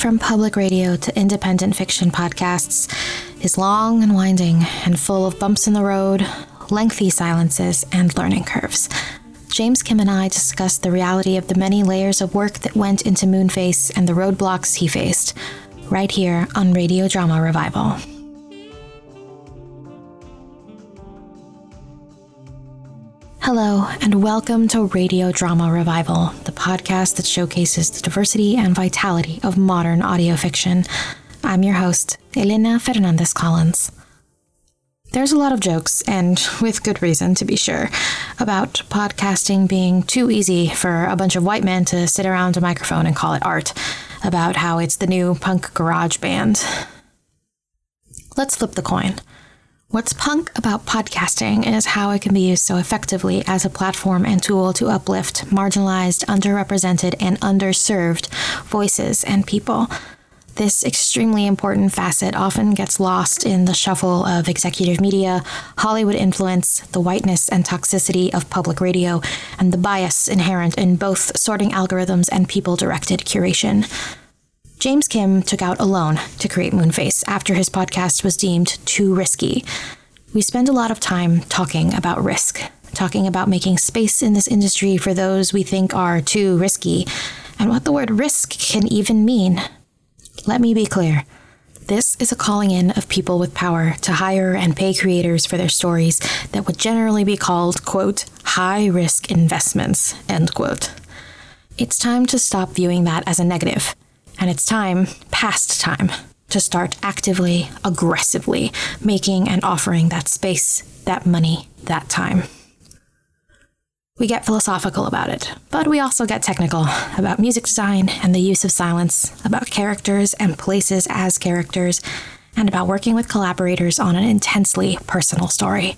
From public radio to independent fiction podcasts is long and winding and full of bumps in the road, lengthy silences, and learning curves. James Kim and I discussed the reality of the many layers of work that went into Moonface and the roadblocks he faced, right here on Radio Drama Revival. Hello, and welcome to Radio Drama Revival, the podcast that showcases the diversity and vitality of modern audio fiction. I'm your host, Elena Fernandez Collins. There's a lot of jokes, and with good reason to be sure, about podcasting being too easy for a bunch of white men to sit around a microphone and call it art, about how it's the new punk garage band. Let's flip the coin. What's punk about podcasting is how it can be used so effectively as a platform and tool to uplift marginalized, underrepresented, and underserved voices and people. This extremely important facet often gets lost in the shuffle of executive media, Hollywood influence, the whiteness and toxicity of public radio, and the bias inherent in both sorting algorithms and people directed curation. James Kim took out a loan to create Moonface after his podcast was deemed too risky. We spend a lot of time talking about risk, talking about making space in this industry for those we think are too risky, and what the word risk can even mean. Let me be clear. This is a calling in of people with power to hire and pay creators for their stories that would generally be called, quote, high risk investments, end quote. It's time to stop viewing that as a negative and it's time, past time, to start actively, aggressively making and offering that space, that money, that time. We get philosophical about it, but we also get technical about music design and the use of silence, about characters and places as characters, and about working with collaborators on an intensely personal story.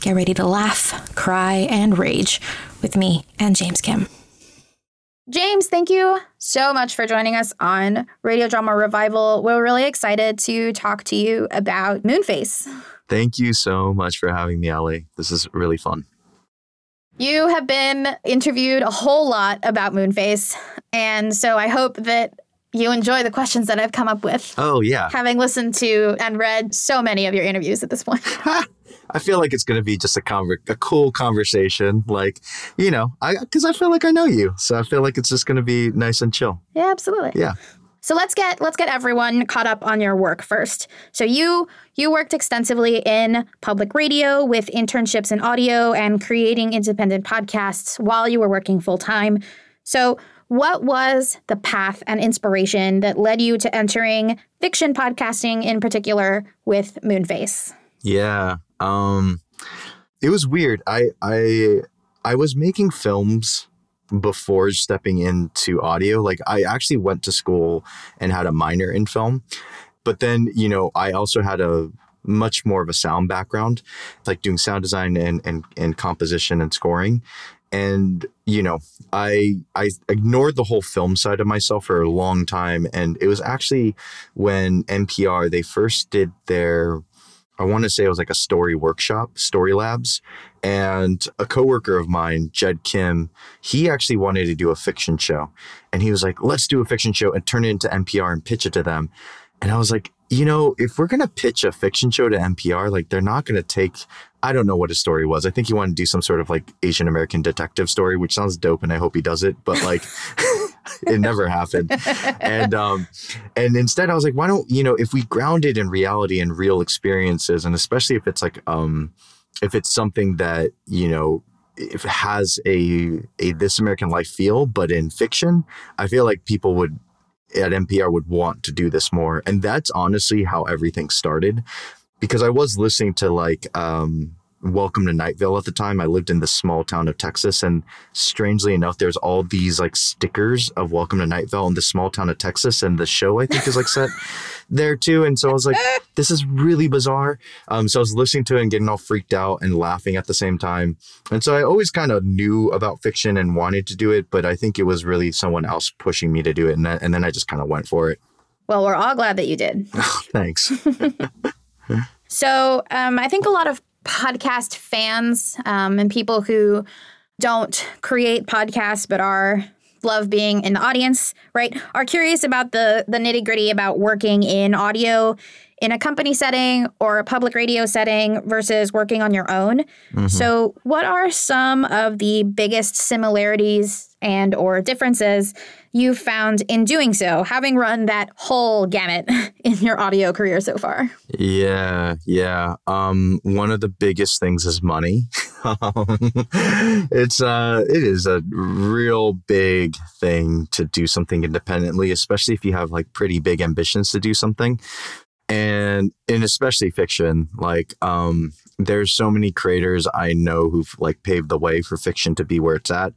Get ready to laugh, cry, and rage with me and James Kim. James, thank you so much for joining us on Radio Drama Revival. We're really excited to talk to you about Moonface. Thank you so much for having me, Ali. This is really fun. You have been interviewed a whole lot about Moonface, and so I hope that you enjoy the questions that I've come up with. Oh, yeah. Having listened to and read so many of your interviews at this point. I feel like it's going to be just a conver- a cool conversation, like you know, I because I feel like I know you, so I feel like it's just going to be nice and chill. Yeah, absolutely. Yeah. So let's get let's get everyone caught up on your work first. So you you worked extensively in public radio with internships in audio and creating independent podcasts while you were working full time. So what was the path and inspiration that led you to entering fiction podcasting in particular with Moonface? Yeah. Um, it was weird. I I I was making films before stepping into audio. Like I actually went to school and had a minor in film, but then you know I also had a much more of a sound background, like doing sound design and and, and composition and scoring. And you know, I I ignored the whole film side of myself for a long time, and it was actually when NPR they first did their I want to say it was like a story workshop, Story Labs. And a coworker of mine, Jed Kim, he actually wanted to do a fiction show. And he was like, let's do a fiction show and turn it into NPR and pitch it to them. And I was like, you know, if we're going to pitch a fiction show to NPR, like they're not going to take, I don't know what his story was. I think he wanted to do some sort of like Asian American detective story, which sounds dope and I hope he does it. But like, it never happened. And um, and instead, I was like, why don't you know if we ground it in reality and real experiences, and especially if it's like um, if it's something that you know if it has a a this American life feel, but in fiction, I feel like people would at NPR would want to do this more, and that's honestly how everything started. Because I was listening to like um, Welcome to Night Vale at the time. I lived in this small town of Texas, and strangely enough, there's all these like stickers of Welcome to Night Vale in this small town of Texas, and the show I think is like set there too. And so I was like, this is really bizarre. Um, so I was listening to it and getting all freaked out and laughing at the same time. And so I always kind of knew about fiction and wanted to do it, but I think it was really someone else pushing me to do it, and, that, and then I just kind of went for it. Well, we're all glad that you did. Thanks. so um, I think a lot of podcast fans um, and people who don't create podcasts but are love being in the audience, right? Are curious about the the nitty gritty about working in audio in a company setting or a public radio setting versus working on your own. Mm-hmm. So, what are some of the biggest similarities and or differences you found in doing so, having run that whole gamut in your audio career so far? Yeah, yeah. Um, one of the biggest things is money. it's uh, it is a real big thing to do something independently, especially if you have like pretty big ambitions to do something and and especially fiction like um there's so many creators i know who've like paved the way for fiction to be where it's at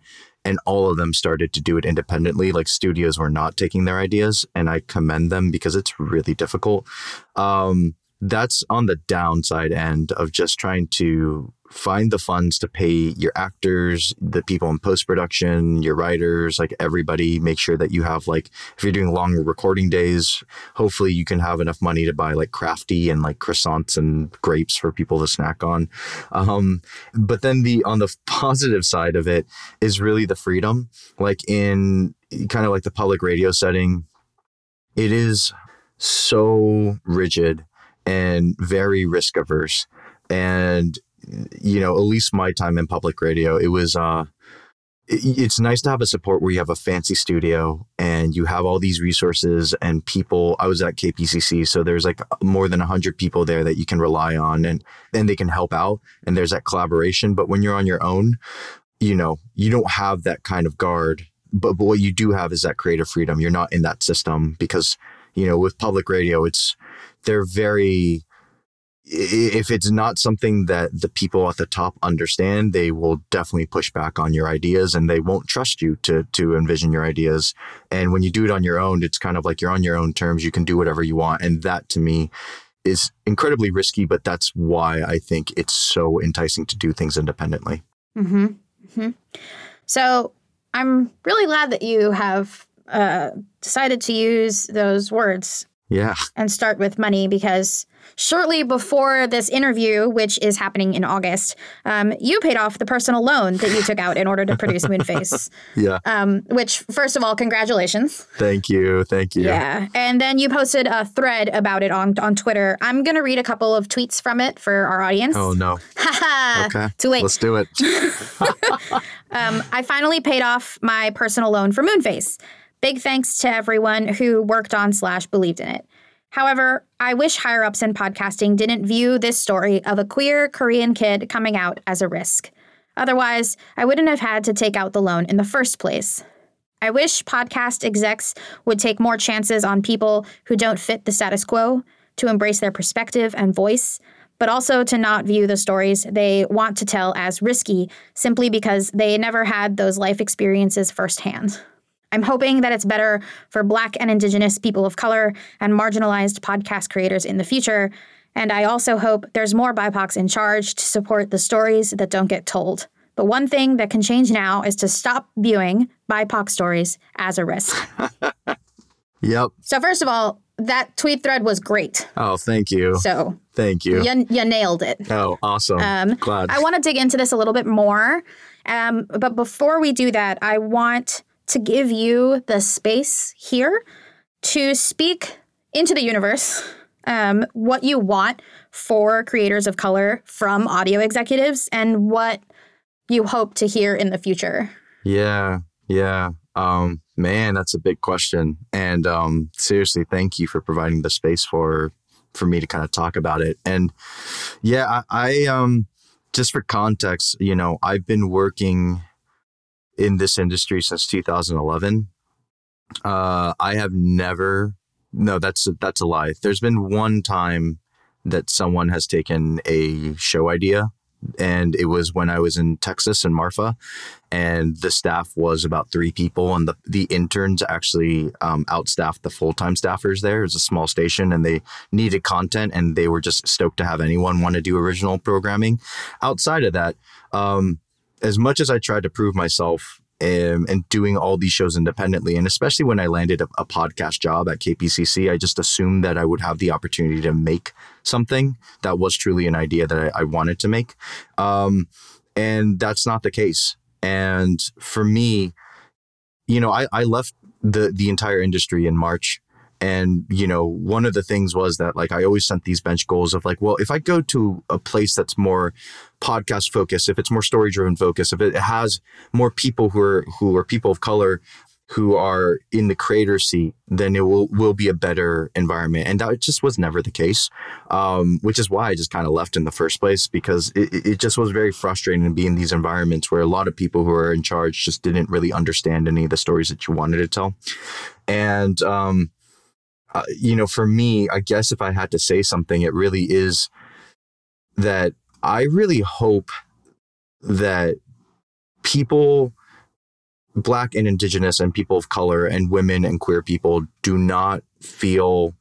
and all of them started to do it independently like studios were not taking their ideas and i commend them because it's really difficult. Um that's on the downside end of just trying to find the funds to pay your actors, the people in post production, your writers, like everybody. Make sure that you have like if you're doing longer recording days, hopefully you can have enough money to buy like crafty and like croissants and grapes for people to snack on. Um, but then the on the positive side of it is really the freedom. Like in kind of like the public radio setting, it is so rigid and very risk averse and you know, at least my time in public radio, it was uh it's nice to have a support where you have a fancy studio and you have all these resources and people i was at kpcc so there's like more than 100 people there that you can rely on and then they can help out and there's that collaboration but when you're on your own you know you don't have that kind of guard but, but what you do have is that creative freedom. You're not in that system because you know with public radio it's they're very if it's not something that the people at the top understand, they will definitely push back on your ideas and they won't trust you to to envision your ideas. And when you do it on your own, it's kind of like you're on your own terms. You can do whatever you want. And that to me is incredibly risky, but that's why I think it's so enticing to do things independently. Mm-hmm. Mm-hmm. So I'm really glad that you have uh, decided to use those words. Yeah. And start with money because shortly before this interview, which is happening in August, um, you paid off the personal loan that you took out in order to produce Moonface. yeah. Um, which, first of all, congratulations. Thank you. Thank you. Yeah. And then you posted a thread about it on, on Twitter. I'm going to read a couple of tweets from it for our audience. Oh, no. okay. Too late. Let's do it. um, I finally paid off my personal loan for Moonface. Big thanks to everyone who worked on slash believed in it. However, I wish higher ups in podcasting didn't view this story of a queer Korean kid coming out as a risk. Otherwise, I wouldn't have had to take out the loan in the first place. I wish podcast execs would take more chances on people who don't fit the status quo, to embrace their perspective and voice, but also to not view the stories they want to tell as risky simply because they never had those life experiences firsthand. I'm hoping that it's better for Black and Indigenous people of color and marginalized podcast creators in the future. And I also hope there's more BIPOCs in charge to support the stories that don't get told. But one thing that can change now is to stop viewing BIPOC stories as a risk. yep. So, first of all, that tweet thread was great. Oh, thank you. So, thank you. You, you nailed it. Oh, awesome. Um, Glad. I want to dig into this a little bit more. Um, but before we do that, I want to give you the space here to speak into the universe um, what you want for creators of color from audio executives and what you hope to hear in the future. Yeah, yeah. Um, man, that's a big question. And um, seriously, thank you for providing the space for for me to kind of talk about it. And yeah, I, I um, just for context, you know, I've been working in this industry since 2011. Uh, I have never. No, that's that's a lie. There's been one time that someone has taken a show idea, and it was when I was in Texas in Marfa, and the staff was about three people, and the the interns actually um, outstaffed the full time staffers there. It was a small station, and they needed content, and they were just stoked to have anyone want to do original programming. Outside of that, um, as much as I tried to prove myself um, and doing all these shows independently, and especially when I landed a, a, podcast job at KPCC, I just assumed that I would have the opportunity to make something that was truly an idea that I, I wanted to make. Um, and that's not the case. And for me, you know, I, I left the the entire industry in March. And, you know, one of the things was that like I always sent these bench goals of like, well, if I go to a place that's more podcast focused, if it's more story driven focus, if it has more people who are who are people of color who are in the creator seat, then it will will be a better environment. And that just was never the case, um, which is why I just kind of left in the first place because it, it just was very frustrating to be in these environments where a lot of people who are in charge just didn't really understand any of the stories that you wanted to tell. And um, uh, you know, for me, I guess if I had to say something, it really is that I really hope that people black and indigenous and people of color and women and queer people do not feel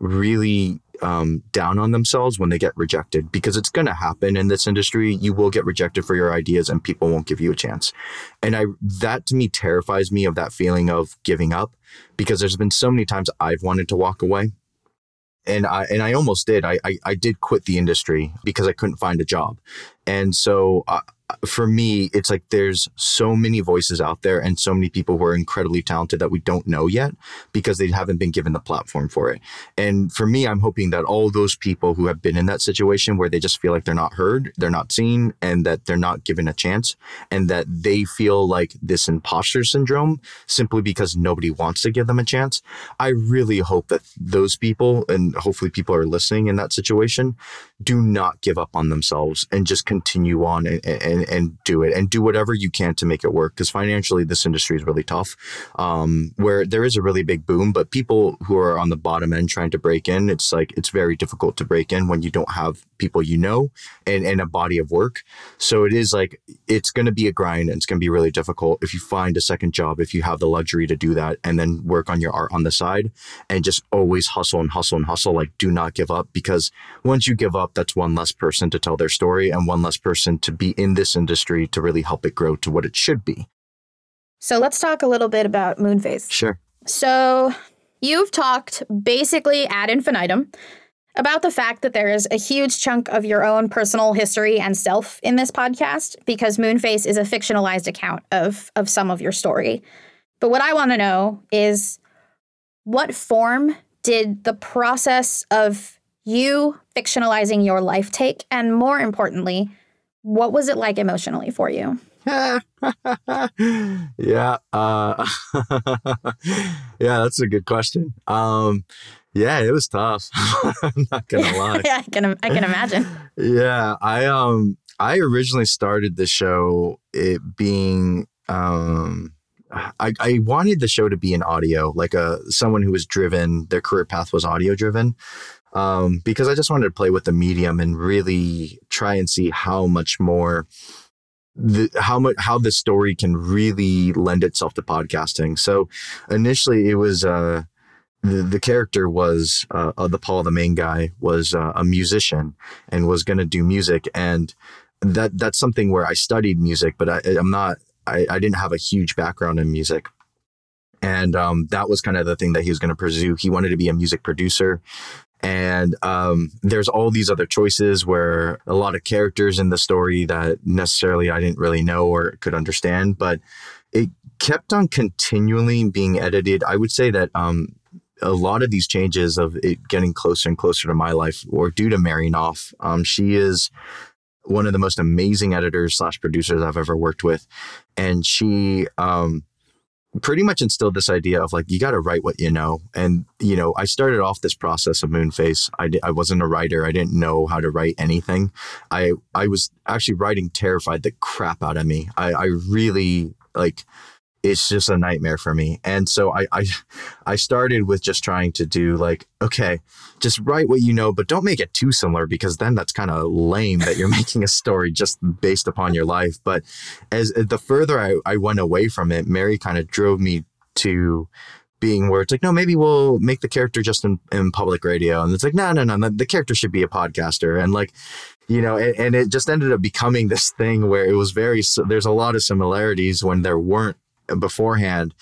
really um, down on themselves when they get rejected. Because it's going to happen in this industry. You will get rejected for your ideas and people won't give you a chance. And i that to me terrifies me of that feeling of giving up. Because there's been so many times i've wanted to walk away. And I and I almost did. I, I, I did quit the industry because I couldn't find a job, and so uh, for me, it's like there's so many voices out there and so many people who are incredibly talented that we don't know yet because they haven't been given the platform for it. And for me, I'm hoping that all those people who have been in that situation where they just feel like they're not heard, they're not seen, and that they're not given a chance, and that they feel like this imposter syndrome simply because nobody wants to give them a chance. I really hope that those people, and hopefully people are listening in that situation, do not give up on themselves and just continue on and, and, and do it and do whatever you can to make it work. Because financially, this industry is really tough, um, where there is a really big boom, but people who are on the bottom end trying to break in, it's like it's very difficult to break in when you don't have people you know and, and a body of work. So it is like it's going to be a grind and it's going to be really difficult if you find a second job, if you have the luxury to do that and then work on your art on the side and just always hustle and hustle and hustle. Like, do not give up because once you give up, that's one less person to tell their story and one less person to be in this industry to really help it grow to what it should be. So let's talk a little bit about Moonface. Sure. So you've talked basically ad infinitum about the fact that there is a huge chunk of your own personal history and self in this podcast because Moonface is a fictionalized account of of some of your story. But what I want to know is what form did the process of you fictionalizing your life take and more importantly, what was it like emotionally for you? yeah. Uh, yeah, that's a good question. Um, yeah, it was tough. I'm not gonna lie. yeah, I can I can imagine. yeah, I um I originally started the show it being um I, I wanted the show to be an audio, like a someone who was driven, their career path was audio driven. Um, because I just wanted to play with the medium and really try and see how much more the, how much how the story can really lend itself to podcasting. So initially it was uh the, the character was uh, uh, the Paul, the main guy, was uh, a musician and was going to do music, and that that's something where I studied music, but I, am not. I, I didn't have a huge background in music, and um, that was kind of the thing that he was going to pursue. He wanted to be a music producer, and um, there's all these other choices where a lot of characters in the story that necessarily I didn't really know or could understand, but it kept on continually being edited. I would say that um, a lot of these changes of it getting closer and closer to my life were due to Mary Knopf. Um, she is one of the most amazing editors slash producers I've ever worked with, and she um, pretty much instilled this idea of like you got to write what you know. And you know, I started off this process of Moonface. I I wasn't a writer. I didn't know how to write anything. I I was actually writing terrified the crap out of me. I I really like it's just a nightmare for me. And so I, I I started with just trying to do like, okay, just write what you know, but don't make it too similar because then that's kind of lame that you're making a story just based upon your life. But as the further I, I went away from it, Mary kind of drove me to being where it's like, no, maybe we'll make the character just in, in public radio. And it's like, no, no, no, the character should be a podcaster. And like, you know, and, and it just ended up becoming this thing where it was very, there's a lot of similarities when there weren't beforehand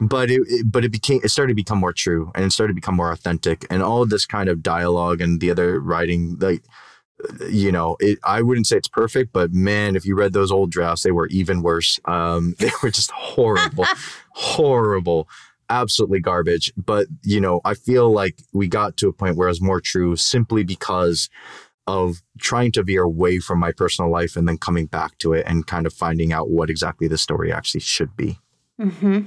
but it, it, but it became it started to become more true and it started to become more authentic and all of this kind of dialogue and the other writing like you know it i wouldn't say it's perfect but man if you read those old drafts they were even worse um they were just horrible horrible, absolutely garbage. But, you know, I feel like we got to a point where it was more true simply because of trying to veer away from my personal life and then coming back to it and kind of finding out what exactly the story actually should be. Mm-hmm.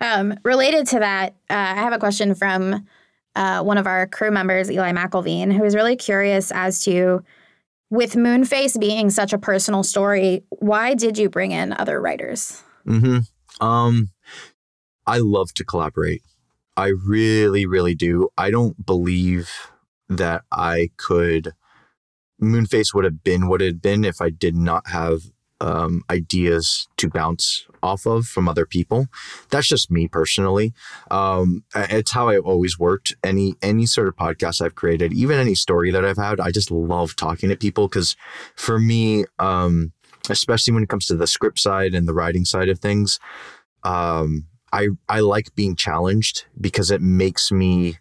Um, related to that, uh, I have a question from uh, one of our crew members, Eli McIlveen, who is really curious as to, with Moonface being such a personal story, why did you bring in other writers? hmm Um, I love to collaborate. I really, really do. I don't believe that I could. Moonface would have been what it had been if I did not have um, ideas to bounce off of from other people. That's just me personally. Um, it's how I always worked. Any any sort of podcast I've created, even any story that I've had, I just love talking to people because for me, um, especially when it comes to the script side and the writing side of things, um, I I like being challenged because it makes me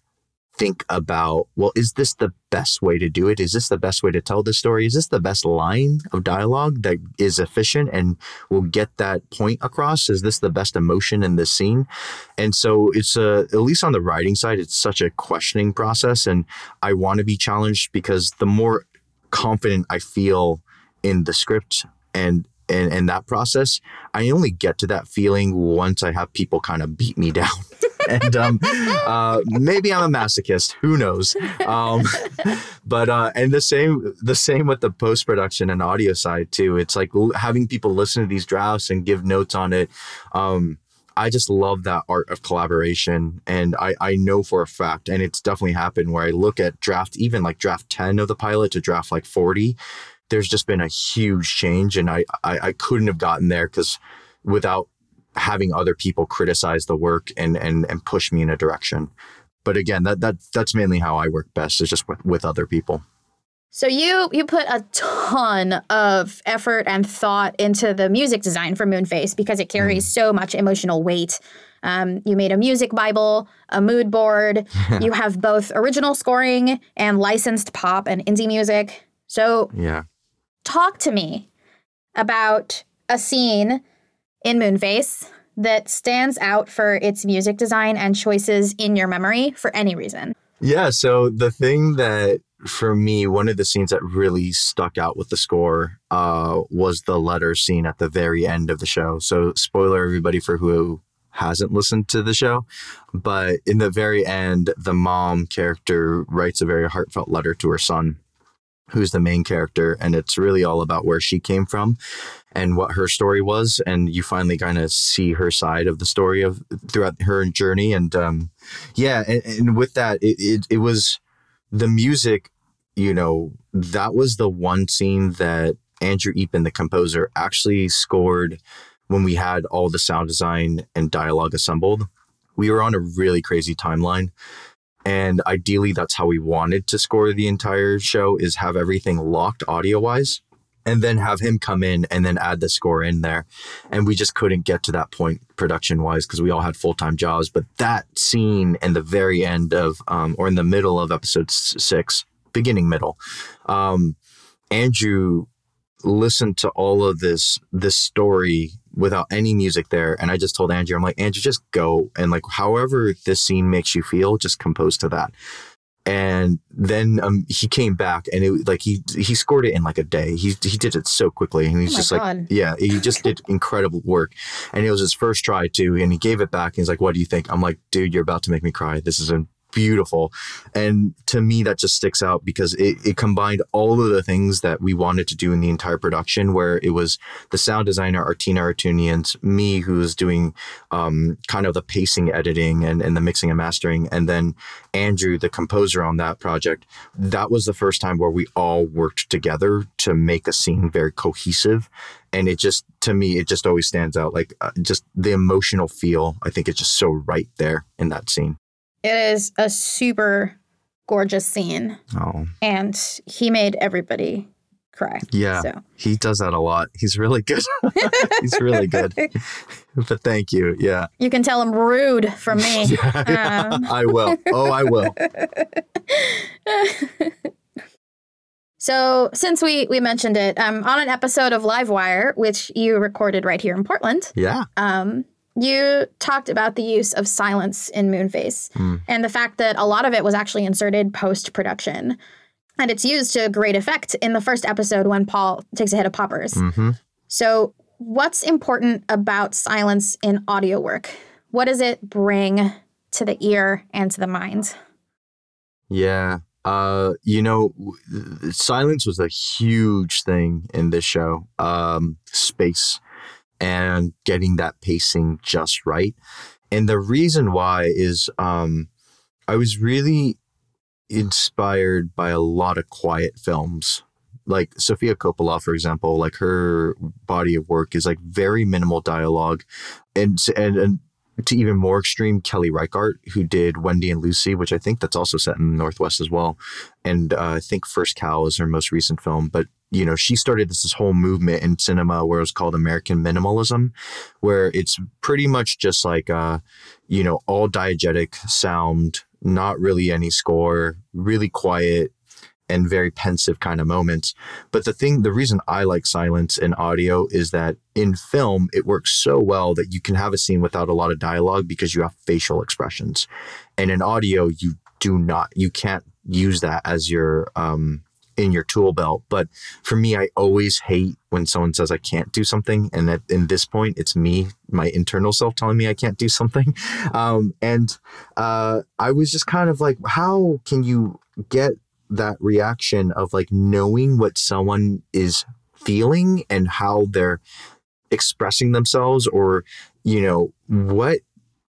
think about well is this the best way to do it? Is this the best way to tell this story? Is this the best line of dialogue that is efficient and will get that point across? Is this the best emotion in this scene? And so it's a at least on the writing side it's such a questioning process and i want to be challenged because the more confident i feel in the script and and, and that process, I only get to that feeling once I have people kind of beat me down. And um, uh, maybe I'm a masochist. Who knows? Um, but uh, and the same the same with the post production and audio side too. It's like having people listen to these drafts and give notes on it. Um, I just love that art of collaboration. And I, I know for a fact, and it's definitely happened where I look at draft, even like draft 10 of the pilot to draft like 40, there's just been a huge change. And I, I, I couldn't have gotten there because without having other people criticize the work and, and, and push me in a direction. But again, that, that that's mainly how I work best is just with, with other people. So you you put a ton of effort and thought into the music design for Moonface because it carries mm. so much emotional weight. Um, you made a music bible, a mood board. you have both original scoring and licensed pop and indie music. So yeah, talk to me about a scene in Moonface that stands out for its music design and choices in your memory for any reason. Yeah, so the thing that for me, one of the scenes that really stuck out with the score uh, was the letter scene at the very end of the show. So, spoiler everybody for who hasn't listened to the show, but in the very end, the mom character writes a very heartfelt letter to her son who's the main character and it's really all about where she came from and what her story was and you finally kind of see her side of the story of throughout her journey and um, yeah and, and, with that it, it, it was the music you know that was the one scene that andrew eapen the composer actually scored when we had all the sound design and dialogue assembled. We were on a really crazy timeline and ideally that's how we wanted to score the entire show is have everything locked audio wise and then have him come in and then add the score in there and we just couldn't get to that point production wise because we all had full-time jobs but that scene in the very end of um, or in the middle of episode six beginning middle um, andrew listened to all of this this story without any music there. And I just told Andrew, I'm like, Andrew, just go and like however this scene makes you feel, just compose to that. And then um, he came back and it was like he he scored it in like a day. He he did it so quickly and he's oh just God. like yeah he just did incredible work. And it was his first try too. And he gave it back. And he's like, "What do you think?" I'm like, "Dude, you're about to make me cry. This is a beautiful. And to me, that just sticks out because it, it combined all of the things that we wanted to do in the entire production, where it was the sound designer, Artina Artunians, me, who was doing um, kind of the pacing editing and, and the mixing and mastering, and then Andrew, the composer on that project. That was the first time where we all worked together to make a scene very cohesive and it just to me it just always stands out like uh, just the emotional feel i think it's just so right there in that scene it is a super gorgeous scene. Oh. And he made everybody cry. Yeah. So. He does that a lot. He's really good. He's really good. but thank you. Yeah. You can tell him rude from me. yeah, um. I will. Oh, I will. so, since we we mentioned it, um, on an episode of Livewire, which you recorded right here in Portland, yeah, um, you talked about the use of silence in Moonface and the fact that a lot of it was actually inserted post production. And it's used to great effect in the first episode when Paul takes a hit of poppers. hmm So, what's important about silence in audio work? What does it bring to the ear and to the mind? Yeah. Uh, you know, silence was a huge thing in this show. Um, space and getting that pacing just right. And the reason why is um, I was really inspired by a lot of quiet films. Like Sofia Coppola, for example, like her body of work is like very minimal dialogue, and and, and to even more extreme, Kelly Reichardt, who did Wendy and Lucy, which I think that's also set in the Northwest as well. And uh, I think First Cow is her most recent film. But, you know, she started this, this whole movement in cinema where it was called American Minimalism, where it's pretty much just like, uh, you know, all diegetic sound, not really any score, really quiet and very pensive kind of moments. But the thing, the reason I like silence in audio is that in film, it works so well that you can have a scene without a lot of dialogue because you have facial expressions. And in audio, you do not, you can't use that as your, um, in your tool belt. But for me, I always hate when someone says I can't do something. And at in this point, it's me, my internal self telling me I can't do something. Um, and uh, I was just kind of like, how can you get that reaction of like knowing what someone is feeling and how they're expressing themselves or you know what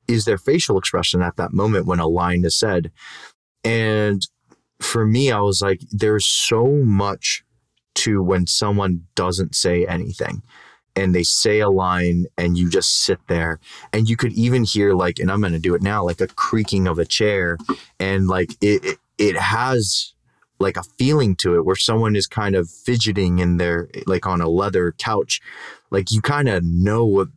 is their facial expression at that moment when a line is said and for me i was like there's so much to when someone doesn't say anything and they say a line and you just sit there and you could even hear like and i'm going to do it now like a creaking of a chair and like it it, it has like a feeling to it where someone is kind of fidgeting in their like on a leather couch. Like you kind of know what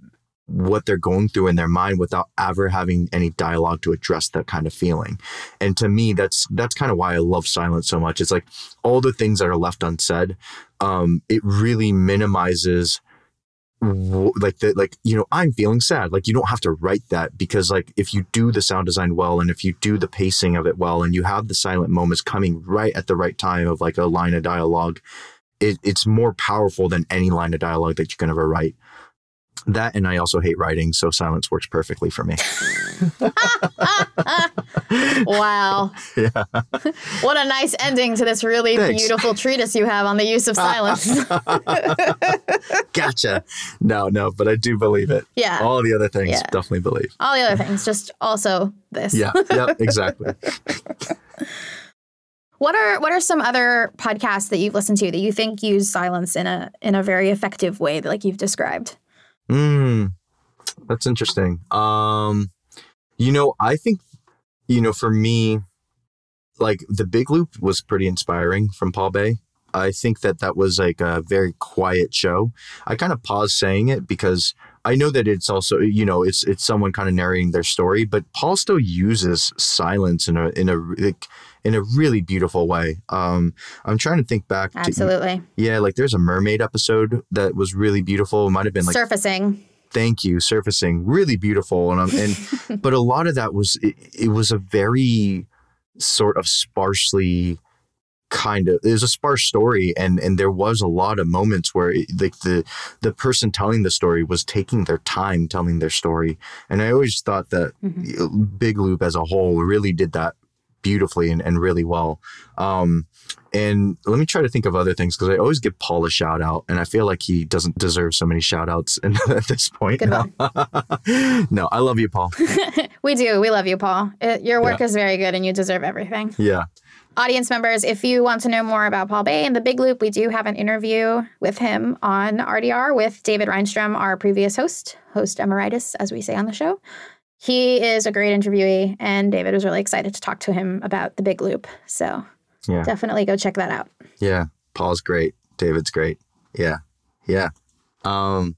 what they're going through in their mind without ever having any dialogue to address that kind of feeling. And to me that's that's kind of why i love silence so much. It's like all the things that are left unsaid um it really minimizes like the like you know i'm feeling sad. Like you don't have to write that because like if you do the sound design well and if you do the pacing of it well and you have the silent moments coming right at the right time of like a line of dialogue it, it's more powerful than any line of dialogue that you can ever write that and i also hate writing so silence works perfectly for me Wow. yeah What a nice ending to this really Thanks. beautiful treatise you have on the use of silence. gotcha no no but i do believe it yeah. all the other things Yeah. definitely believe All the other things, just also this. yeah yep exactly What are what are some other podcasts that you've listened to that you think use silence in a in a very effective way, like you've described? Mm, that's interesting. Um, you know, I think, you know, for me, like the Big Loop was pretty inspiring from Paul Bae. I think that that was like a very quiet show. I kind of paused saying it because I know that it's also, you know, it's it's someone kind of narrating their story, but Paul still uses silence in a in a like, in a really beautiful way. Um, I'm trying to think back. To, Absolutely. yeah, like there's a mermaid episode that was really beautiful. It might have been like Surfacing. thank you surfacing really beautiful and um, and but a lot of that was it, it was a very sort of sparsely kind of it was a sparse story and and there was a lot of moments where it, like the the person telling the story was taking their time telling their story and i always thought that Mhm. big loop as a whole really did that beautifully and, and really well um and let me try to think of other things because I always give Paul a shout out, and I feel like he doesn't deserve so many shout outs at this point. No, I love you, Paul. we do. We love you, Paul. Uh your work is very good and you deserve everything. Yeah. Audience members, if you want to know more about Paul Bae and the Big Loop, we do have an interview with him on RDR with David Rheinstrom, our previous host, host emeritus, as we say on the show. He is a great interviewee, and David was really excited to talk to him about the Big Loop. So Yeah. definitely go check that out. Yeah. Paul's great. David's great. Yeah. Yeah. Um,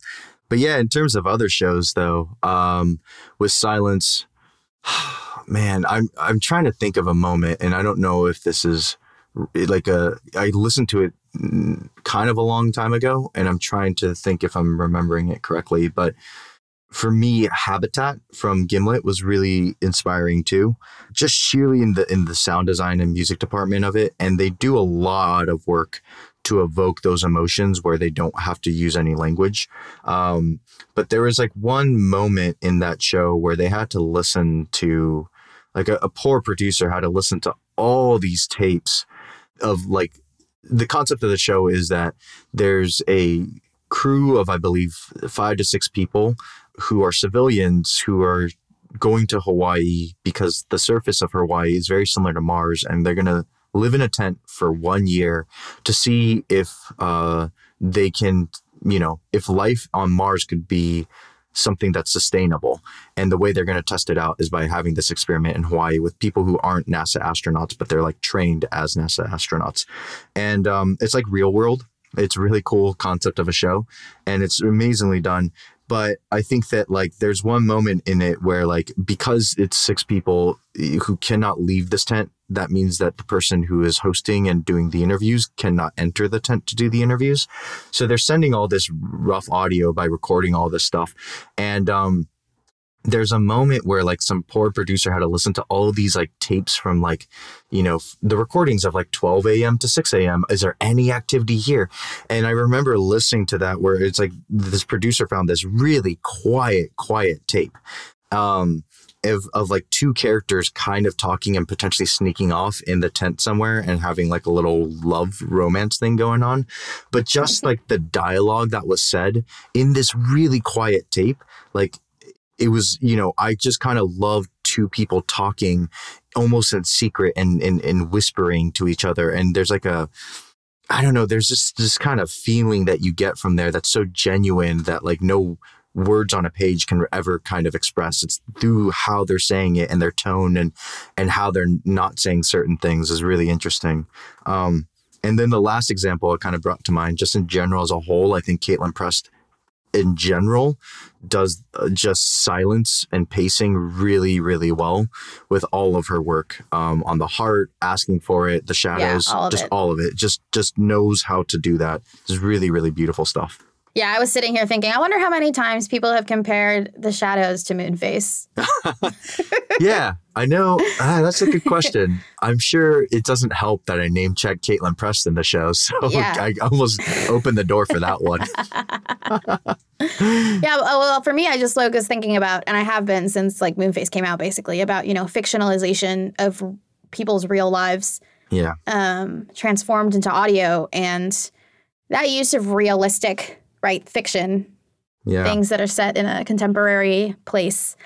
but yeah, in terms of other shows though, um, with silence, man, I'm I'm trying to think of a moment, and I don't know if this is like a. I listened to it kind of a long time ago, and I'm trying to think if I'm remembering it correctly. But for me, Habitat from Gimlet was really inspiring too. Just sheerly in the in the sound design and music department of it, and they do a lot of work to evoke those emotions where they don't have to use any language. Um, but there was like one moment in that show where they had to listen to, like a, a poor producer had to listen to all these tapes of like the concept of the show is that there's a crew of I believe five to six people who are civilians who are going to Hawaii because the surface of Hawaii is very similar to Mars, and they're going to live in a tent for one year to see if uh, they can, you know, if life on Mars could be something that's sustainable. And the way they're going to test it out is by having this experiment in Hawaii with people who aren't NASA astronauts, but they're like trained as NASA astronauts. And um, it's like real world. It's really cool concept of a show and it's amazingly done but I think that like there's one moment in it where like because it's six people who cannot leave this tent, that means that the person who is hosting and doing the interviews cannot enter the tent to do the interviews. So they're sending all this rough audio by recording all this stuff. And um there's a moment where like some poor producer had to listen to all these like tapes from like you know the recordings of like 12 a.m to 6 a.m is there any activity here? And i remember listening to that where it's like this producer found this really quiet quiet tape um of, of like two characters kind of talking and potentially sneaking off in the tent somewhere and having like a little love romance thing going on. But just like the dialogue that was said in this really quiet tape like it was, you know, I just kind of loved two people talking almost in secret and, and, and whispering to each other. And there's like a, I don't know, there's just this kind of feeling that you get from there that's so genuine that like no words on a page can ever kind of express. It's through how they're saying it and their tone and and how they're not saying certain things is really interesting. Um, and then the last example it kind of brought to mind, just in general as a whole, I think Kaitlin Prest in general does uh, just silence and pacing really really well with all of her work um, on the heart asking for it the shadows yeah, all just it. all of it just just knows how to do that it's really really beautiful stuff Yeah, I was sitting here thinking, I wonder how many times people have compared the shadows to Moonface. yeah i know ah, that's a good question i'm sure it doesn't help that i name check kaitlin prest on the show so Yeah. i almost opened the door for that one Yeah, well, well, for me, I just was thinking about, and I have been since like Moonface came out, basically about you know fictionalization of people's real lives yeah um, transformed into audio, and that use of realistic, right, fiction yeah things that are set in a contemporary place,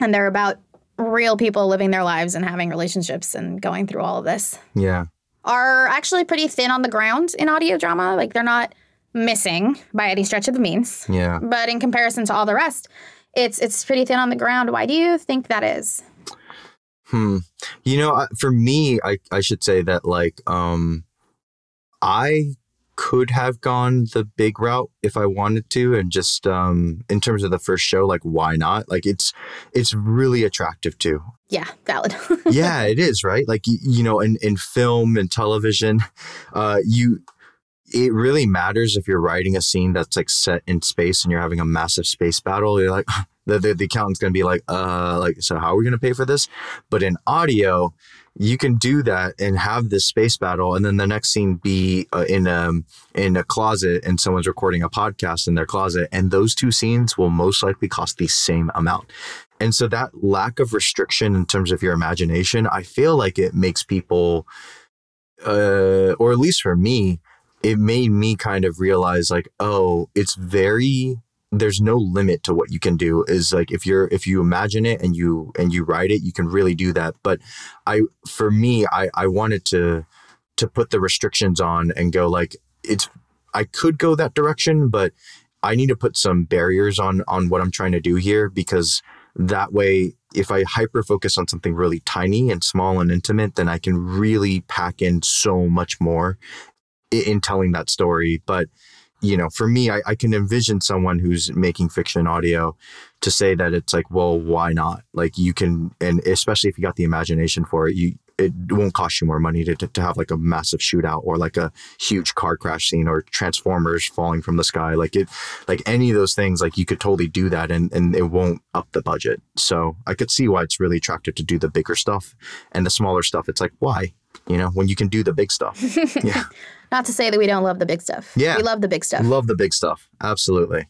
and they're about real people living their lives and having relationships and going through all of this yeah are actually pretty thin on the ground in audio drama. Like they're not missing by any stretch of the means. yeah but in comparison to all the rest, it's it's pretty thin on the ground. Why do you think that is? Hmm. You know, for me, I I should say that like um, I could have gone the big route if I wanted to, and just um, in terms of the first show, like why not? Like it's it's really attractive too. Yeah, valid. yeah, it is right. Like you, you know, in in film and television, uh, you it really matters if you're writing a scene that's like set in space and you're having a massive space battle. You're like the the, the accountant's gonna be like, uh, like so how are we gonna pay for this? But in audio, you can do that and have this space battle, and then the next scene be uh, in um in a closet and someone's recording a podcast in their closet, and those two scenes will most likely cost the same amount. And so that lack of restriction in terms of your imagination, I feel like it makes people, uh, or at least for me, it made me kind of realize like, oh, it's very there's no limit to what you can do is like if you're if you imagine it and you and you write it you can really do that. But i for me i i wanted to to put the restrictions on and go like it's i could go that direction but i need to put some barriers on on what i'm trying to do here because that way if i hyper focus on something really tiny and small and intimate then i can really pack in so much more in telling that story. But you know for me I, I can envision someone who's making fiction audio to say that it's like well why not? Like you can and especially if you got the imagination for it you it won't cost you more money to, to, to have like a massive shootout or like a huge car crash scene or transformers falling from the sky. Like it like any of those things like you could totally do that and and it won't up the budget. So i could see why it's really attractive to do the bigger stuff and the smaller stuff. It's like why? You know when you can do the big stuff. Yeah Not to say that we don't love the big stuff. Yeah. We love the big stuff. love the big stuff absolutely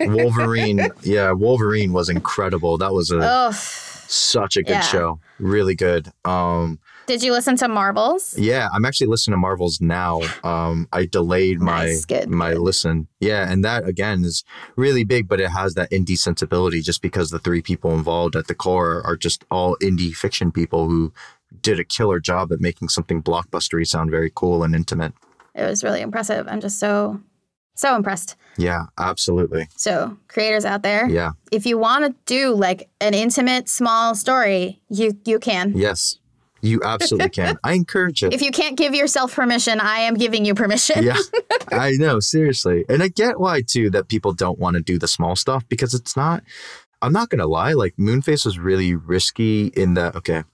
wolverine yeah wolverine was incredible that was a oh, such a good Yeah. show really good um did you listen to Marvels? Yeah, I'm actually listening to Marvels now. Um, I delayed my Nice, good, my good. listen. Yeah, and that again is really big, but it has that indie sensibility just because the three people involved at the core are just all indie fiction people who did a killer job at making something blockbustery sound very cool and intimate. It was really impressive. I'm just so, so impressed. Yeah, absolutely. So, creators out there, Yeah. if you want to do like an intimate, small story, you you can. Yes. You absolutely can. I encourage it. If you can't give yourself permission, I am giving you permission. yeah, I know, seriously. And I get why, too, that people don't want to do the small stuff because it's not, I'm not going to lie, like Moonface was really risky in that, okay.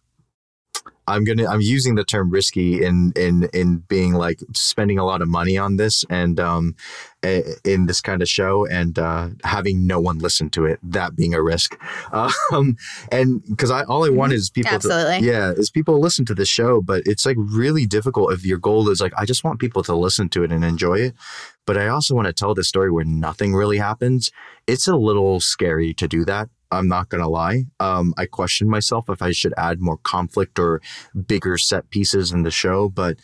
I'm gonna. I'm using the term risky in in in being like spending a lot of money on this and um eh, in this kind of show and uh having no one listen to it. That being a risk, um and because I all I want is people to Absolutely. yeah, is people listen to the show, but it's like really difficult if your goal is like, I just want people to listen to it and enjoy it. But I also want to tell this story where nothing really happens. It's a little scary to do that. I'm not going to lie. Um, I question myself if I should add more conflict or bigger set pieces in the show, but.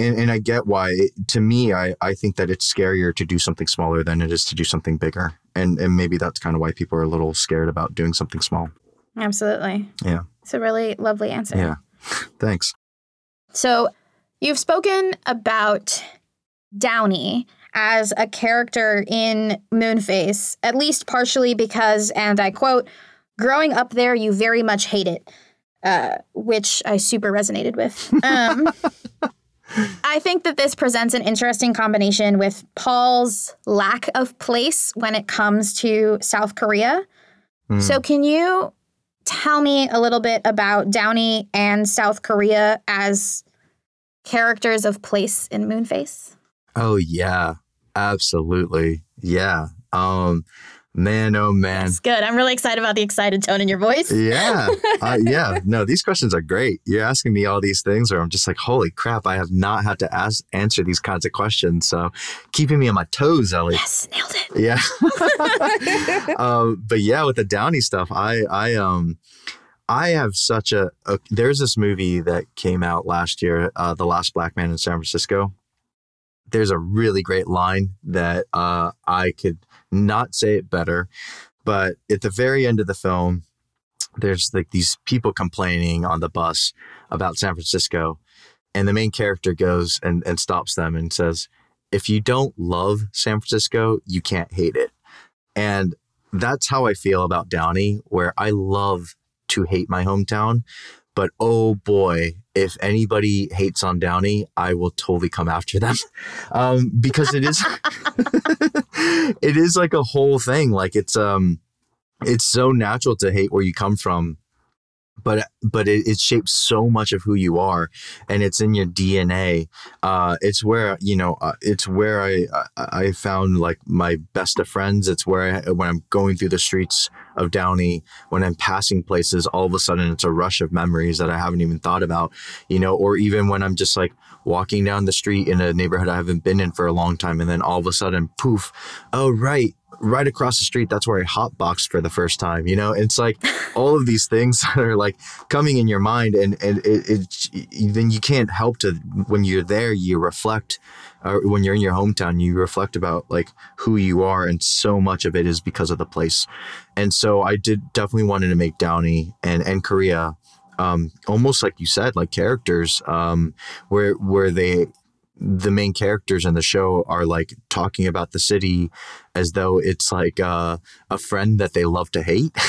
And, and I get why. To me, I, I think that it's scarier to do something smaller than it is to do something bigger. And and maybe that's kind of why people are a little scared about doing something small. Absolutely. Yeah. It's a really lovely answer. Yeah. Thanks. So, you've spoken about Downey as a character in Moonface, at least partially because, and I quote, growing up there, you very much hate it, uh, which I super resonated with. Um, I think that this presents an interesting combination with Paul's lack of place when it comes to South Korea. Hmm. So, can you tell me a little bit about Downey and South Korea as characters of place in Moonface? Oh yeah, absolutely. Yeah. Um, man, oh man. It's good. I'm really excited about the excited tone in your voice. Yeah, uh, yeah. No, these questions are great. You're asking me all these things, where I'm just like, holy crap! I have not had to ask answer these kinds of questions. So, keeping me on my toes, Ellie. Yes, nailed it. Yeah. um, but yeah, with the Downey stuff, I I um I have such a, a there's this movie that came out last year, uh, The Last Black Man in San Francisco. There's a really great line that uh, I could not say it better, but at the very end of the film, there's like these people complaining on the bus about San Francisco, and the main character goes and, and stops them and says, "If you don't love San Francisco, you can't hate it." And that's how I feel about Downey, where I love to hate my hometown. But oh boy, if anybody hates on Downey, I will totally come after them. Um, because it is it is like a whole thing. Like it's um it's so natural to hate where you come from. But but it, it shapes so much of who you are, and it's in your DNA. Uh, it's where you know. Uh, it's where I, I I found like my best of friends. It's where I, when I'm going through the streets of Downey, when I'm passing places, all of a sudden it's a rush of memories that I haven't even thought about. You know, or even when I'm just like walking down the street in a neighborhood I haven't been in for a long time, and then all of a sudden, poof! Oh right, right across the street, that's where I hotboxed for the first time. You know, it's like all of these things that are like coming in your mind, and and it, it then you can't help to when you're there, you reflect. Or when you're in your hometown, you reflect about like who you are, and so much of it is because of the place. And so I did definitely wanted to make Downey and and Korea, um, almost like you said, like characters, um, where where they the main characters in the show are like talking about the city as though it's like uh, a friend that they love to hate.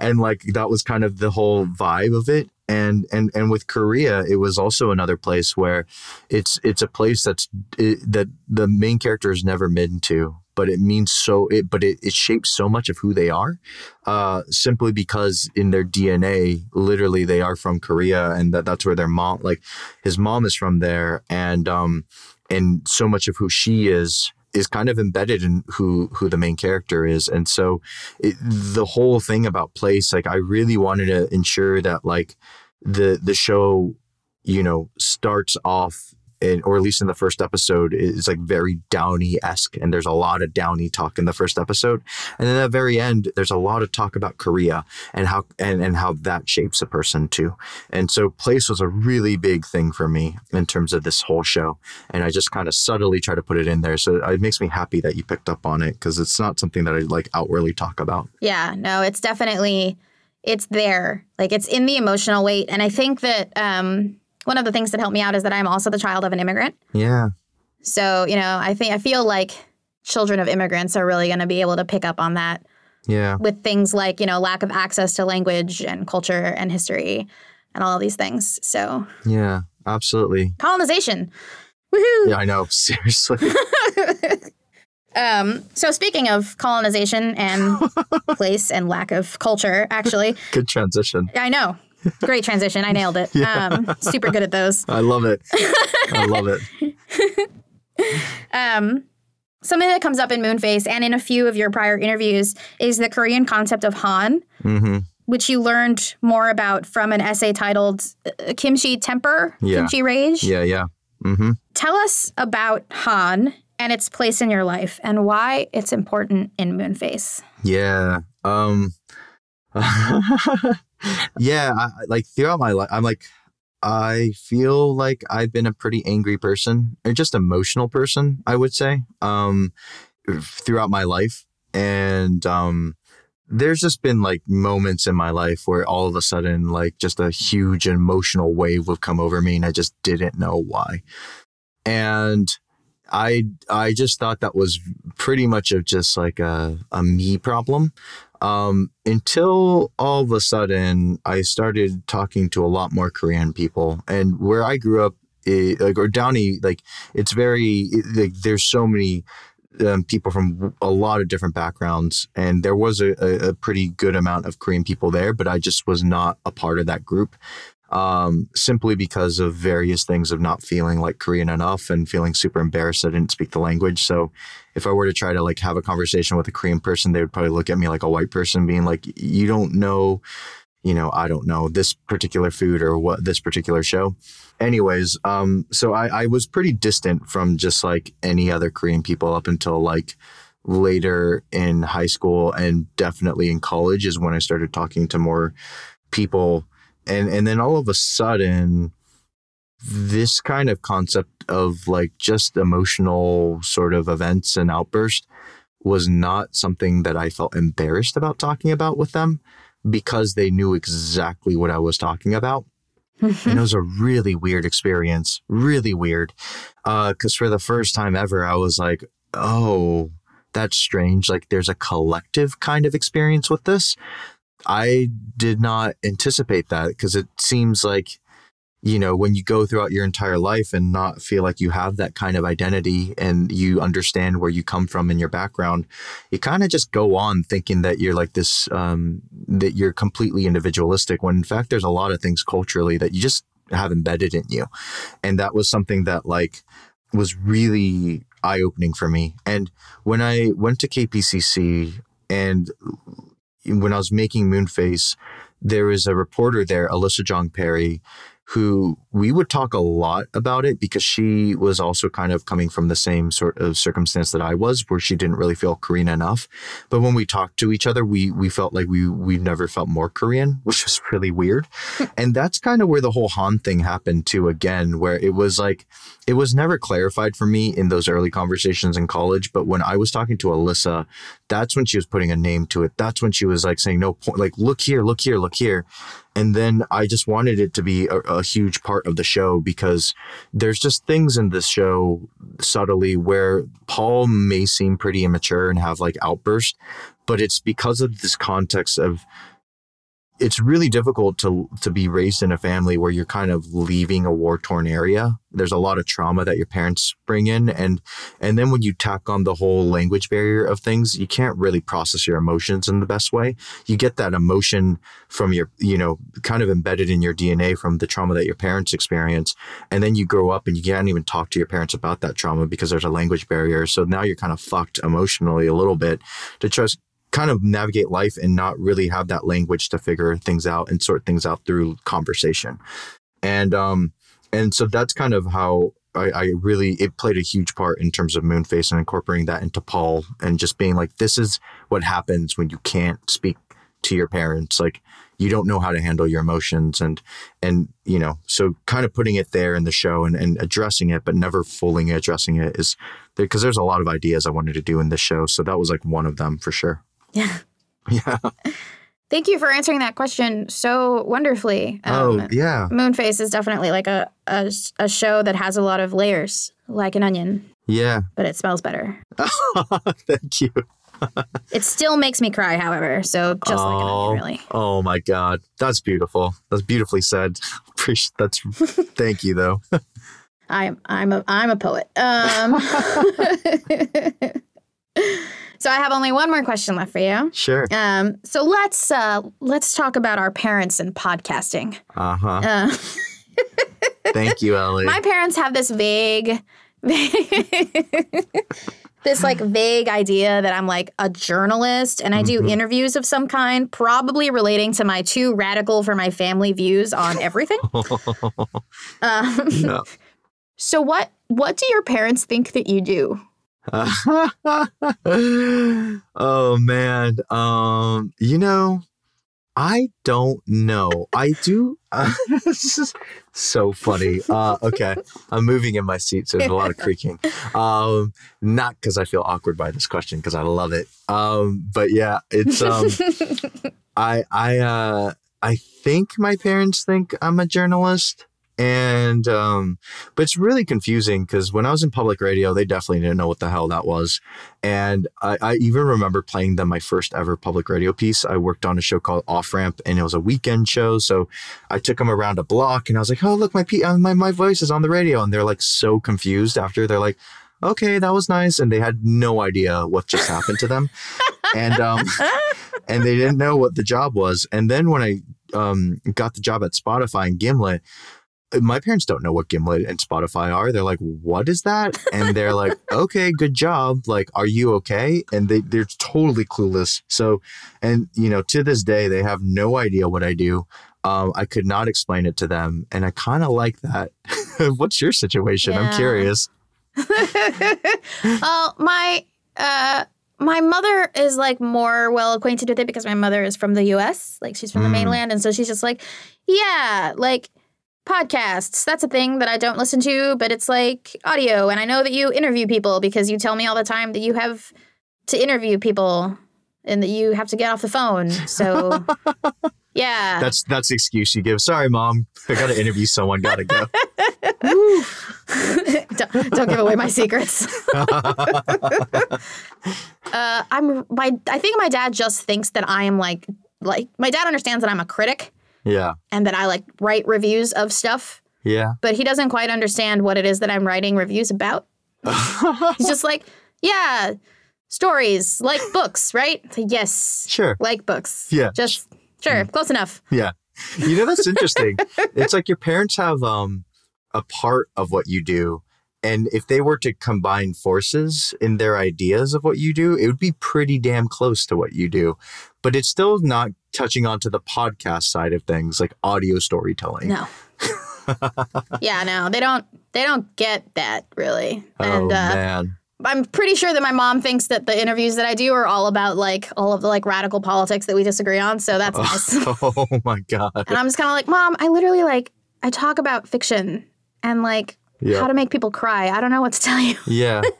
And like that was kind of the whole vibe of it. And and and with korea it was also another place where it's it's a place that's it, that the main character is never been to but it means so it but it, it shapes so much of who they are uh, simply because in their dna literally they are from korea and that that's where their mom like his mom is from there and um and so much of who she is is kind of embedded in who who the main character is. And so it, the whole thing about place like i really wanted to ensure that like the the show you know starts off in, or at least in the first episode, is like very Downey esque, and there's a lot of Downey talk in the first episode, and then at the very end, there's a lot of talk about Korea and how and and how that shapes a person too. And so, place was a really big thing for me in terms of this whole show, and I just kind of subtly try to put it in there. So it makes me happy that you picked up on it because it's not something that I like outwardly talk about. Yeah, no, it's definitely it's there. Like it's in the emotional weight, and I think that um one of the things that helped me out is that I'm also the child of an immigrant. Yeah. So, you know, I think I feel like children of immigrants are really going to be able to pick up on that Yeah. with things like, you know, lack of access to language and culture and history and all of these things. So, Yeah. Absolutely. colonization. Woohoo! Yeah, I know. Seriously. Um, so speaking of colonization and place and lack of culture, actually, Good transition. I know. Great transition. I nailed it. Um, super good at those. I love it. I love it. Um, something that comes up in Moonface and in a few of your prior interviews is the Korean concept of Han, hmm which you learned more about from an essay titled uh, Kimchi Temper, Yeah. Kimchi Rage. Yeah. Yeah. hmm Tell us about Han and its place in your life and why it's important in Moonface. Yeah. Um Yeah, I, like throughout my life I'm like I feel like I've been a pretty angry person or just emotional person, I would say. Um throughout my life and um there's just been like moments in my life where all of a sudden like just a huge emotional wave would come over me and I just didn't know why. And I I just thought that was pretty much of just like a, a me problem. Um, until all of a sudden I started talking to a lot more Korean people. And where I grew up, it, like or Downey, like it's very like there's so many um, people from a lot of different backgrounds, and there was a, a pretty good amount of Korean people there, but I just was not a part of that group um, simply because of various things of not feeling like Korean enough and feeling super embarrassed I didn't speak the language. So if I were to try to like have a conversation with a Korean person, they would probably look at me like a white person, being like, "You don't know." You know, I don't know this particular food or what this particular show. Anyways, um, so I, I was pretty distant from just like any other Korean people up until like later in high school and definitely in college is when I started talking to more people and and then all of a sudden this kind of concept of like just emotional sort of events and outburst was not something that I felt embarrassed about talking about with them because they knew exactly what I was talking about. And it was a really weird experience, really weird. Uh, because for the first time ever, I was like, oh, that's strange. Like there's a collective kind of experience with this. I did not anticipate that because it seems like, you know, when you go throughout your entire life and not feel like you have that kind of identity and you understand where you come from in your background, you kind of just go on thinking that you're like this, um, that you're completely individualistic when in fact there's a lot of things culturally that you just have embedded in you. And that was something that like was really eye opening for me. And when I went to KPCC and when I was making Moonface, there was a reporter there, Alyssa Jeong Perry, who we would talk a lot about it because she was also kind of coming from the same sort of circumstance that I was, where she didn't really feel Korean enough. But when we talked to each other, we we felt like we we never felt more Korean, which was really weird. and that's kind of where the whole Han thing happened too. Again, where it was like it was never clarified for me in those early conversations in college. But when I was talking to Alyssa, that's when she was putting a name to it. That's when she was like saying, no point, like, look here, look here, look here. And then I just wanted it to be a, a huge part of the show because there's just things in this show subtly where Paul may seem pretty immature and have like outbursts, but it's because of this context of it's really difficult to to be raised in a family where you're kind of leaving a war torn area. There's a lot of trauma that your parents bring in, and and then when you tack on the whole language barrier of things, you can't really process your emotions in the best way. You get that emotion from your you know kind of embedded in your DNA from the trauma that your parents experience, and then you grow up and you can't even talk to your parents about that trauma because there's a language barrier. So now you're kind of fucked emotionally a little bit to just kind of navigate life and not really have that language to figure things out and sort things out through conversation. And um and so that's kind of how I, I really it played a huge part in terms of Moonface and incorporating that into Paul and just being like, this is what happens when you can't speak to your parents. Like you don't know how to handle your emotions and and you know so kind of putting it there in the show and, and addressing it but never fully addressing it is because there's a lot of ideas i wanted to do in this show so that was like one of them for sure Yeah. yeah Thank you for answering that question so wonderfully. Um, oh yeah Moonface is definitely like a, a a show that has a lot of layers, like an onion, yeah but it smells better. thank you It still makes me cry, however. So just like an oh, onion, really. oh my god that's beautiful that's beautifully said appreciate that's thank you though I'm I'm a I'm a poet. Um, so I have only one more question left for you. sure Um, so let's uh, let's talk about our parents and podcasting. uh-huh Uh, thank you ellie my parents have this vague, this like vague idea that I'm like a journalist and I do Mhm. interviews of some kind, probably relating to my too radical for my family views on everything. Um, Yeah. So what what do your parents think that you do? oh man. Um you know i don't know. I do uh, this is so funny. Uh okay. I'm moving in my seat so there's a lot of creaking. Um not because i feel awkward by this question because i love it. Um but yeah it's um i i uh i think my parents think i'm a journalist and um but it's really confusing because when I was in public radio, they definitely didn't know what the hell that was. And I, I even remember playing them my first ever public radio piece. I worked on a show called Off Ramp, and it was a weekend show. So I took them around a block, and I was like, "Oh, look, my pe- uh, my my voice is on the radio," and they're like so confused. After they're like, "Okay, that was nice," and they had no idea what just happened to them, and um and they didn't know what the job was. And then when I um got the job at Spotify and Gimlet my parents don't know what Gimlet and Spotify are. They're like, "What is that?" And they're like, "Okay, good job. Like, are you okay?" And they they're totally clueless. So, and you know, to this day, they have no idea what I do. Um, I could not explain it to them, and I kind of like that. What's your situation? I'm curious. well, my uh my mother is like more well acquainted with it because my mother is from the US. Like she's from the Mm. mainland and so she's just like, yeah, like podcasts. That's a thing that I don't listen to, but it's like audio and I know that you interview people because you tell me all the time that you have to interview people and that you have to get off the phone. So yeah. That's that's the excuse you give. Sorry, mom. I got to interview someone. Got to go. don't, don't give away my secrets. uh, I'm my. I think my dad just thinks that I am like like my dad understands that I'm a critic yeah, and that I like write reviews of stuff, yeah. but he doesn't quite understand what it is that I'm writing reviews about. He's just like, yeah, stories like books, right? Yes, sure. like books. Yeah. just sure, close enough. Yeah. You know that's interesting. it's like your parents have um a part of what you do and if they were to combine forces in their ideas of what you do, it would be pretty damn close to what you do. But it's still not touching onto the podcast side of things like audio storytelling. No. yeah, no, they don't. They don't get that really. Oh and uh, man. I'm pretty sure that my mom thinks that the interviews that I do are all about like all of the like radical politics that we disagree on. So that's nice. Oh my god. And I'm just kind of like, Mom, I literally like I talk about fiction and like Yeah. how to make people cry. I don't know what to tell you. Yeah.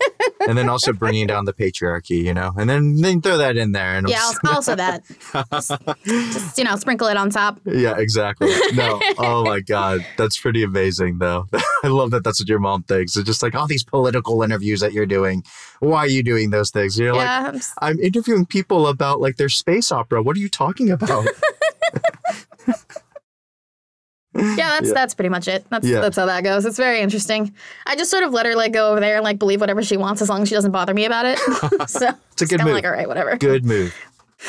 and then also bringing down the patriarchy, you know, and then then throw that in there. And yeah, also, also that. Just, just, you know, sprinkle it on top. yeah, exactly. No, oh my god, that's pretty amazing, though. I love that. That's what your mom thinks. It's just like all these political interviews that you're doing. Why are you doing those things? You're like, I'm just- I'm interviewing people about like their space opera. What are you talking about? that's Yeah. that's pretty much it. That's Yeah. that's how that goes. It's very interesting. I just sort of let her like go over there and like believe whatever she wants as long as she doesn't bother me about it. so It's a good move. like all right, whatever. Good move.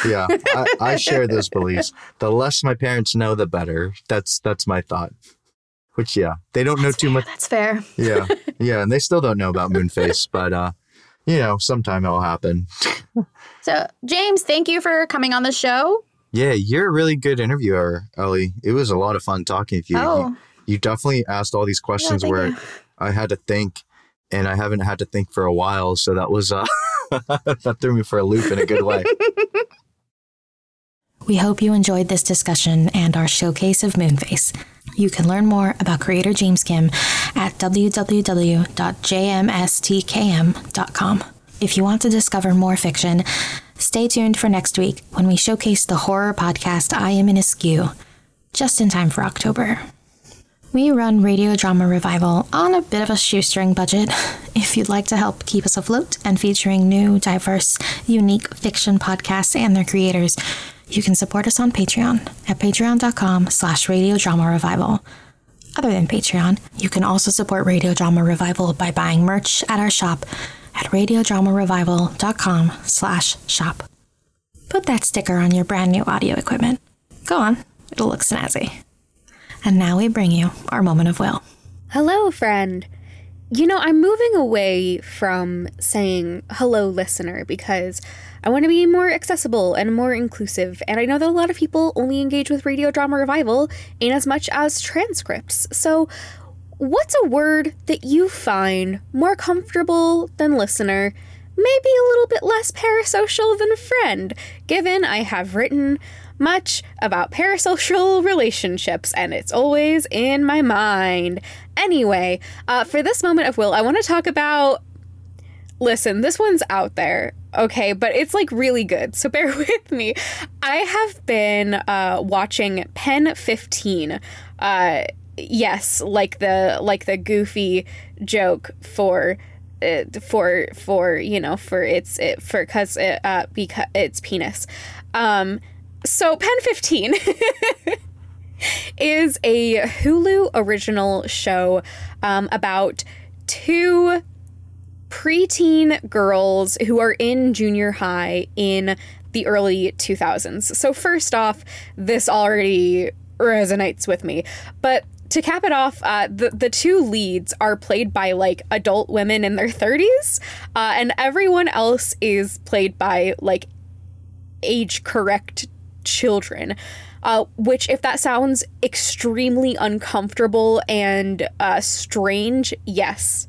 Yeah, I, I share those beliefs. The less my parents know, the better. That's that's my thought. Which yeah, they don't know too much. That's fair. Yeah, yeah, and they still don't know about Moonface, but uh, you know, sometime it'll happen. So James, thank you for coming on the show. Yeah, you're a really good interviewer, Ellie. It was a lot of fun talking to you. Oh. You, you definitely asked all these questions thank where you. I had to think, and I haven't had to think for a while. So that was uh, that threw me for a loop in a good way. We hope you enjoyed this discussion and our showcase of Moonface. You can learn more about creator James Kim at www.jmstkm.com. If you want to discover more fiction, stay tuned for next week when we showcase the horror podcast I Am in Eskew, just in time for October. We run Radio Drama Revival on a bit of a shoestring budget. If you'd like to help keep us afloat and featuring new, diverse, unique fiction podcasts and their creators, you can support us on Patreon at patreon.com slash radiodrama revival. Other than Patreon, you can also support Radio Drama Revival by buying merch at our shop at radiodramarevival.com slash shop. Put that sticker on your brand new audio equipment. Go on, it'll look snazzy. And now we bring you our moment of will. Hello, friend. You know, I'm moving away from saying hello, listener, because I want to be more accessible and more inclusive. And I know that a lot of people only engage with radio drama revival in as much as transcripts. So, what's a word that you find more comfortable than listener? Maybe a little bit less parasocial than friend, given I have written much about parasocial relationships and it's always in my mind. Anyway, uh, for this moment of will, I want to talk about. Listen, this one's out there, okay, but it's like really good, so bear with me. I have been uh, watching Pen 15. Uh, yes, like the like the goofy joke for uh, for for you know for its it, for cuz it, uh because it's penis. Um so Pen 15 is a Hulu original show um, about two preteen girls who are in junior high in the early 2000s. So, first off, this already resonates with me. But to cap it off, uh, the, the two leads are played by like adult women in their 30s, uh, and everyone else is played by like age correct children. Uh, which, if that sounds extremely uncomfortable and uh, strange, yes,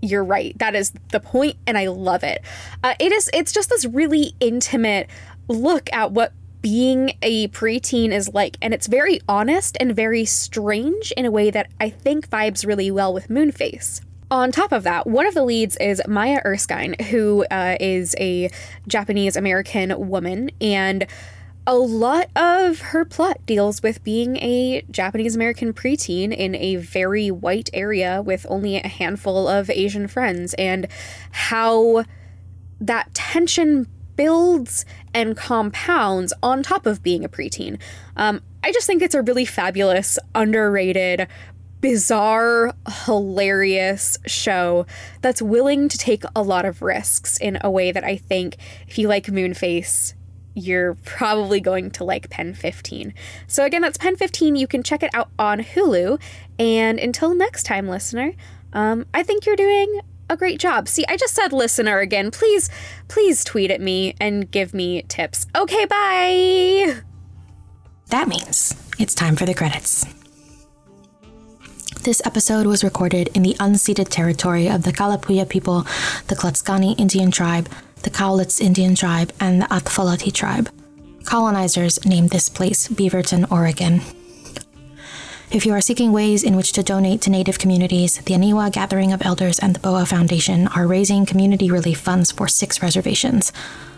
you're right. That is the point, and I love it. Uh, it is. It's just this really intimate look at what being a preteen is like, and it's very honest and very strange in a way that I think vibes really well with Moonface. On top of that, one of the leads is Maya Erskine, who uh, is a Japanese American woman, and a lot of her plot deals with being a Japanese American preteen in a very white area with only a handful of Asian friends, and how that tension builds and compounds on top of being a preteen. Um, I just think it's a really fabulous, underrated, bizarre, hilarious show that's willing to take a lot of risks in a way that I think if you like Moonface, you're probably going to like Pen 15. So again, that's Pen 15. You can check it out on Hulu. And until next time, listener, um, I think you're doing a great job. See, I just said listener again. Please, please tweet at me and give me tips. Okay, bye. That means it's time for the credits. This episode was recorded in the unceded territory of the Kalapuya people, the Clatskanie Indian tribe, the Cowlitz Indian tribe, and the Atfalati tribe. Colonizers named this place Beaverton, Oregon. If you are seeking ways in which to donate to Native communities, the Aniwa Gathering of Elders and the Boa Foundation are raising community relief funds for six reservations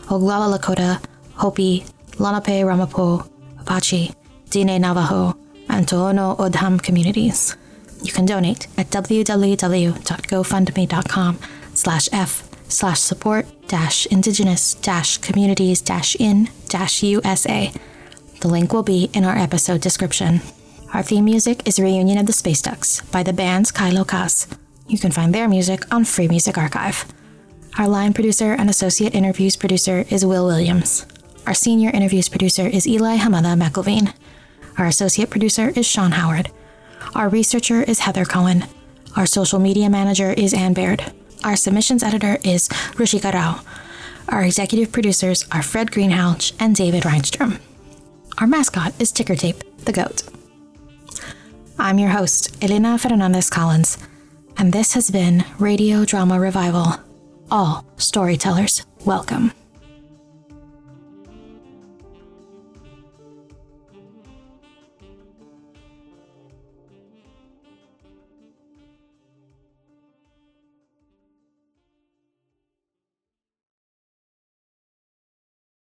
Oglala Lakota, Hopi, Lenape Ramapough, Apache, Dine Navajo, and Tohono O'odham communities. You can donate at www.gofundme.com slash f slash support dash indigenous dash communities dash in dash USA. The link will be in our episode description. Our theme music is Reunion of the Space Ducks by the band's Kilo Kaz. You can find their music on Free Music Archive. Our line producer and associate interviews producer is Wil Williams. Our senior interviews producer is Eli Hamada McIlveen. Our associate producer is Sean Howard. Our researcher is Heather Cohen. Our social media manager is Anne Baird. Our submissions editor is Rashika Rao. Our executive producers are Fred Greenhalgh and David Rheinstrom. Our mascot is Ticker Tape, the goat. I'm your host, Elena Fernandez Collins, and this has been Radio Drama Revival. All storytellers, welcome.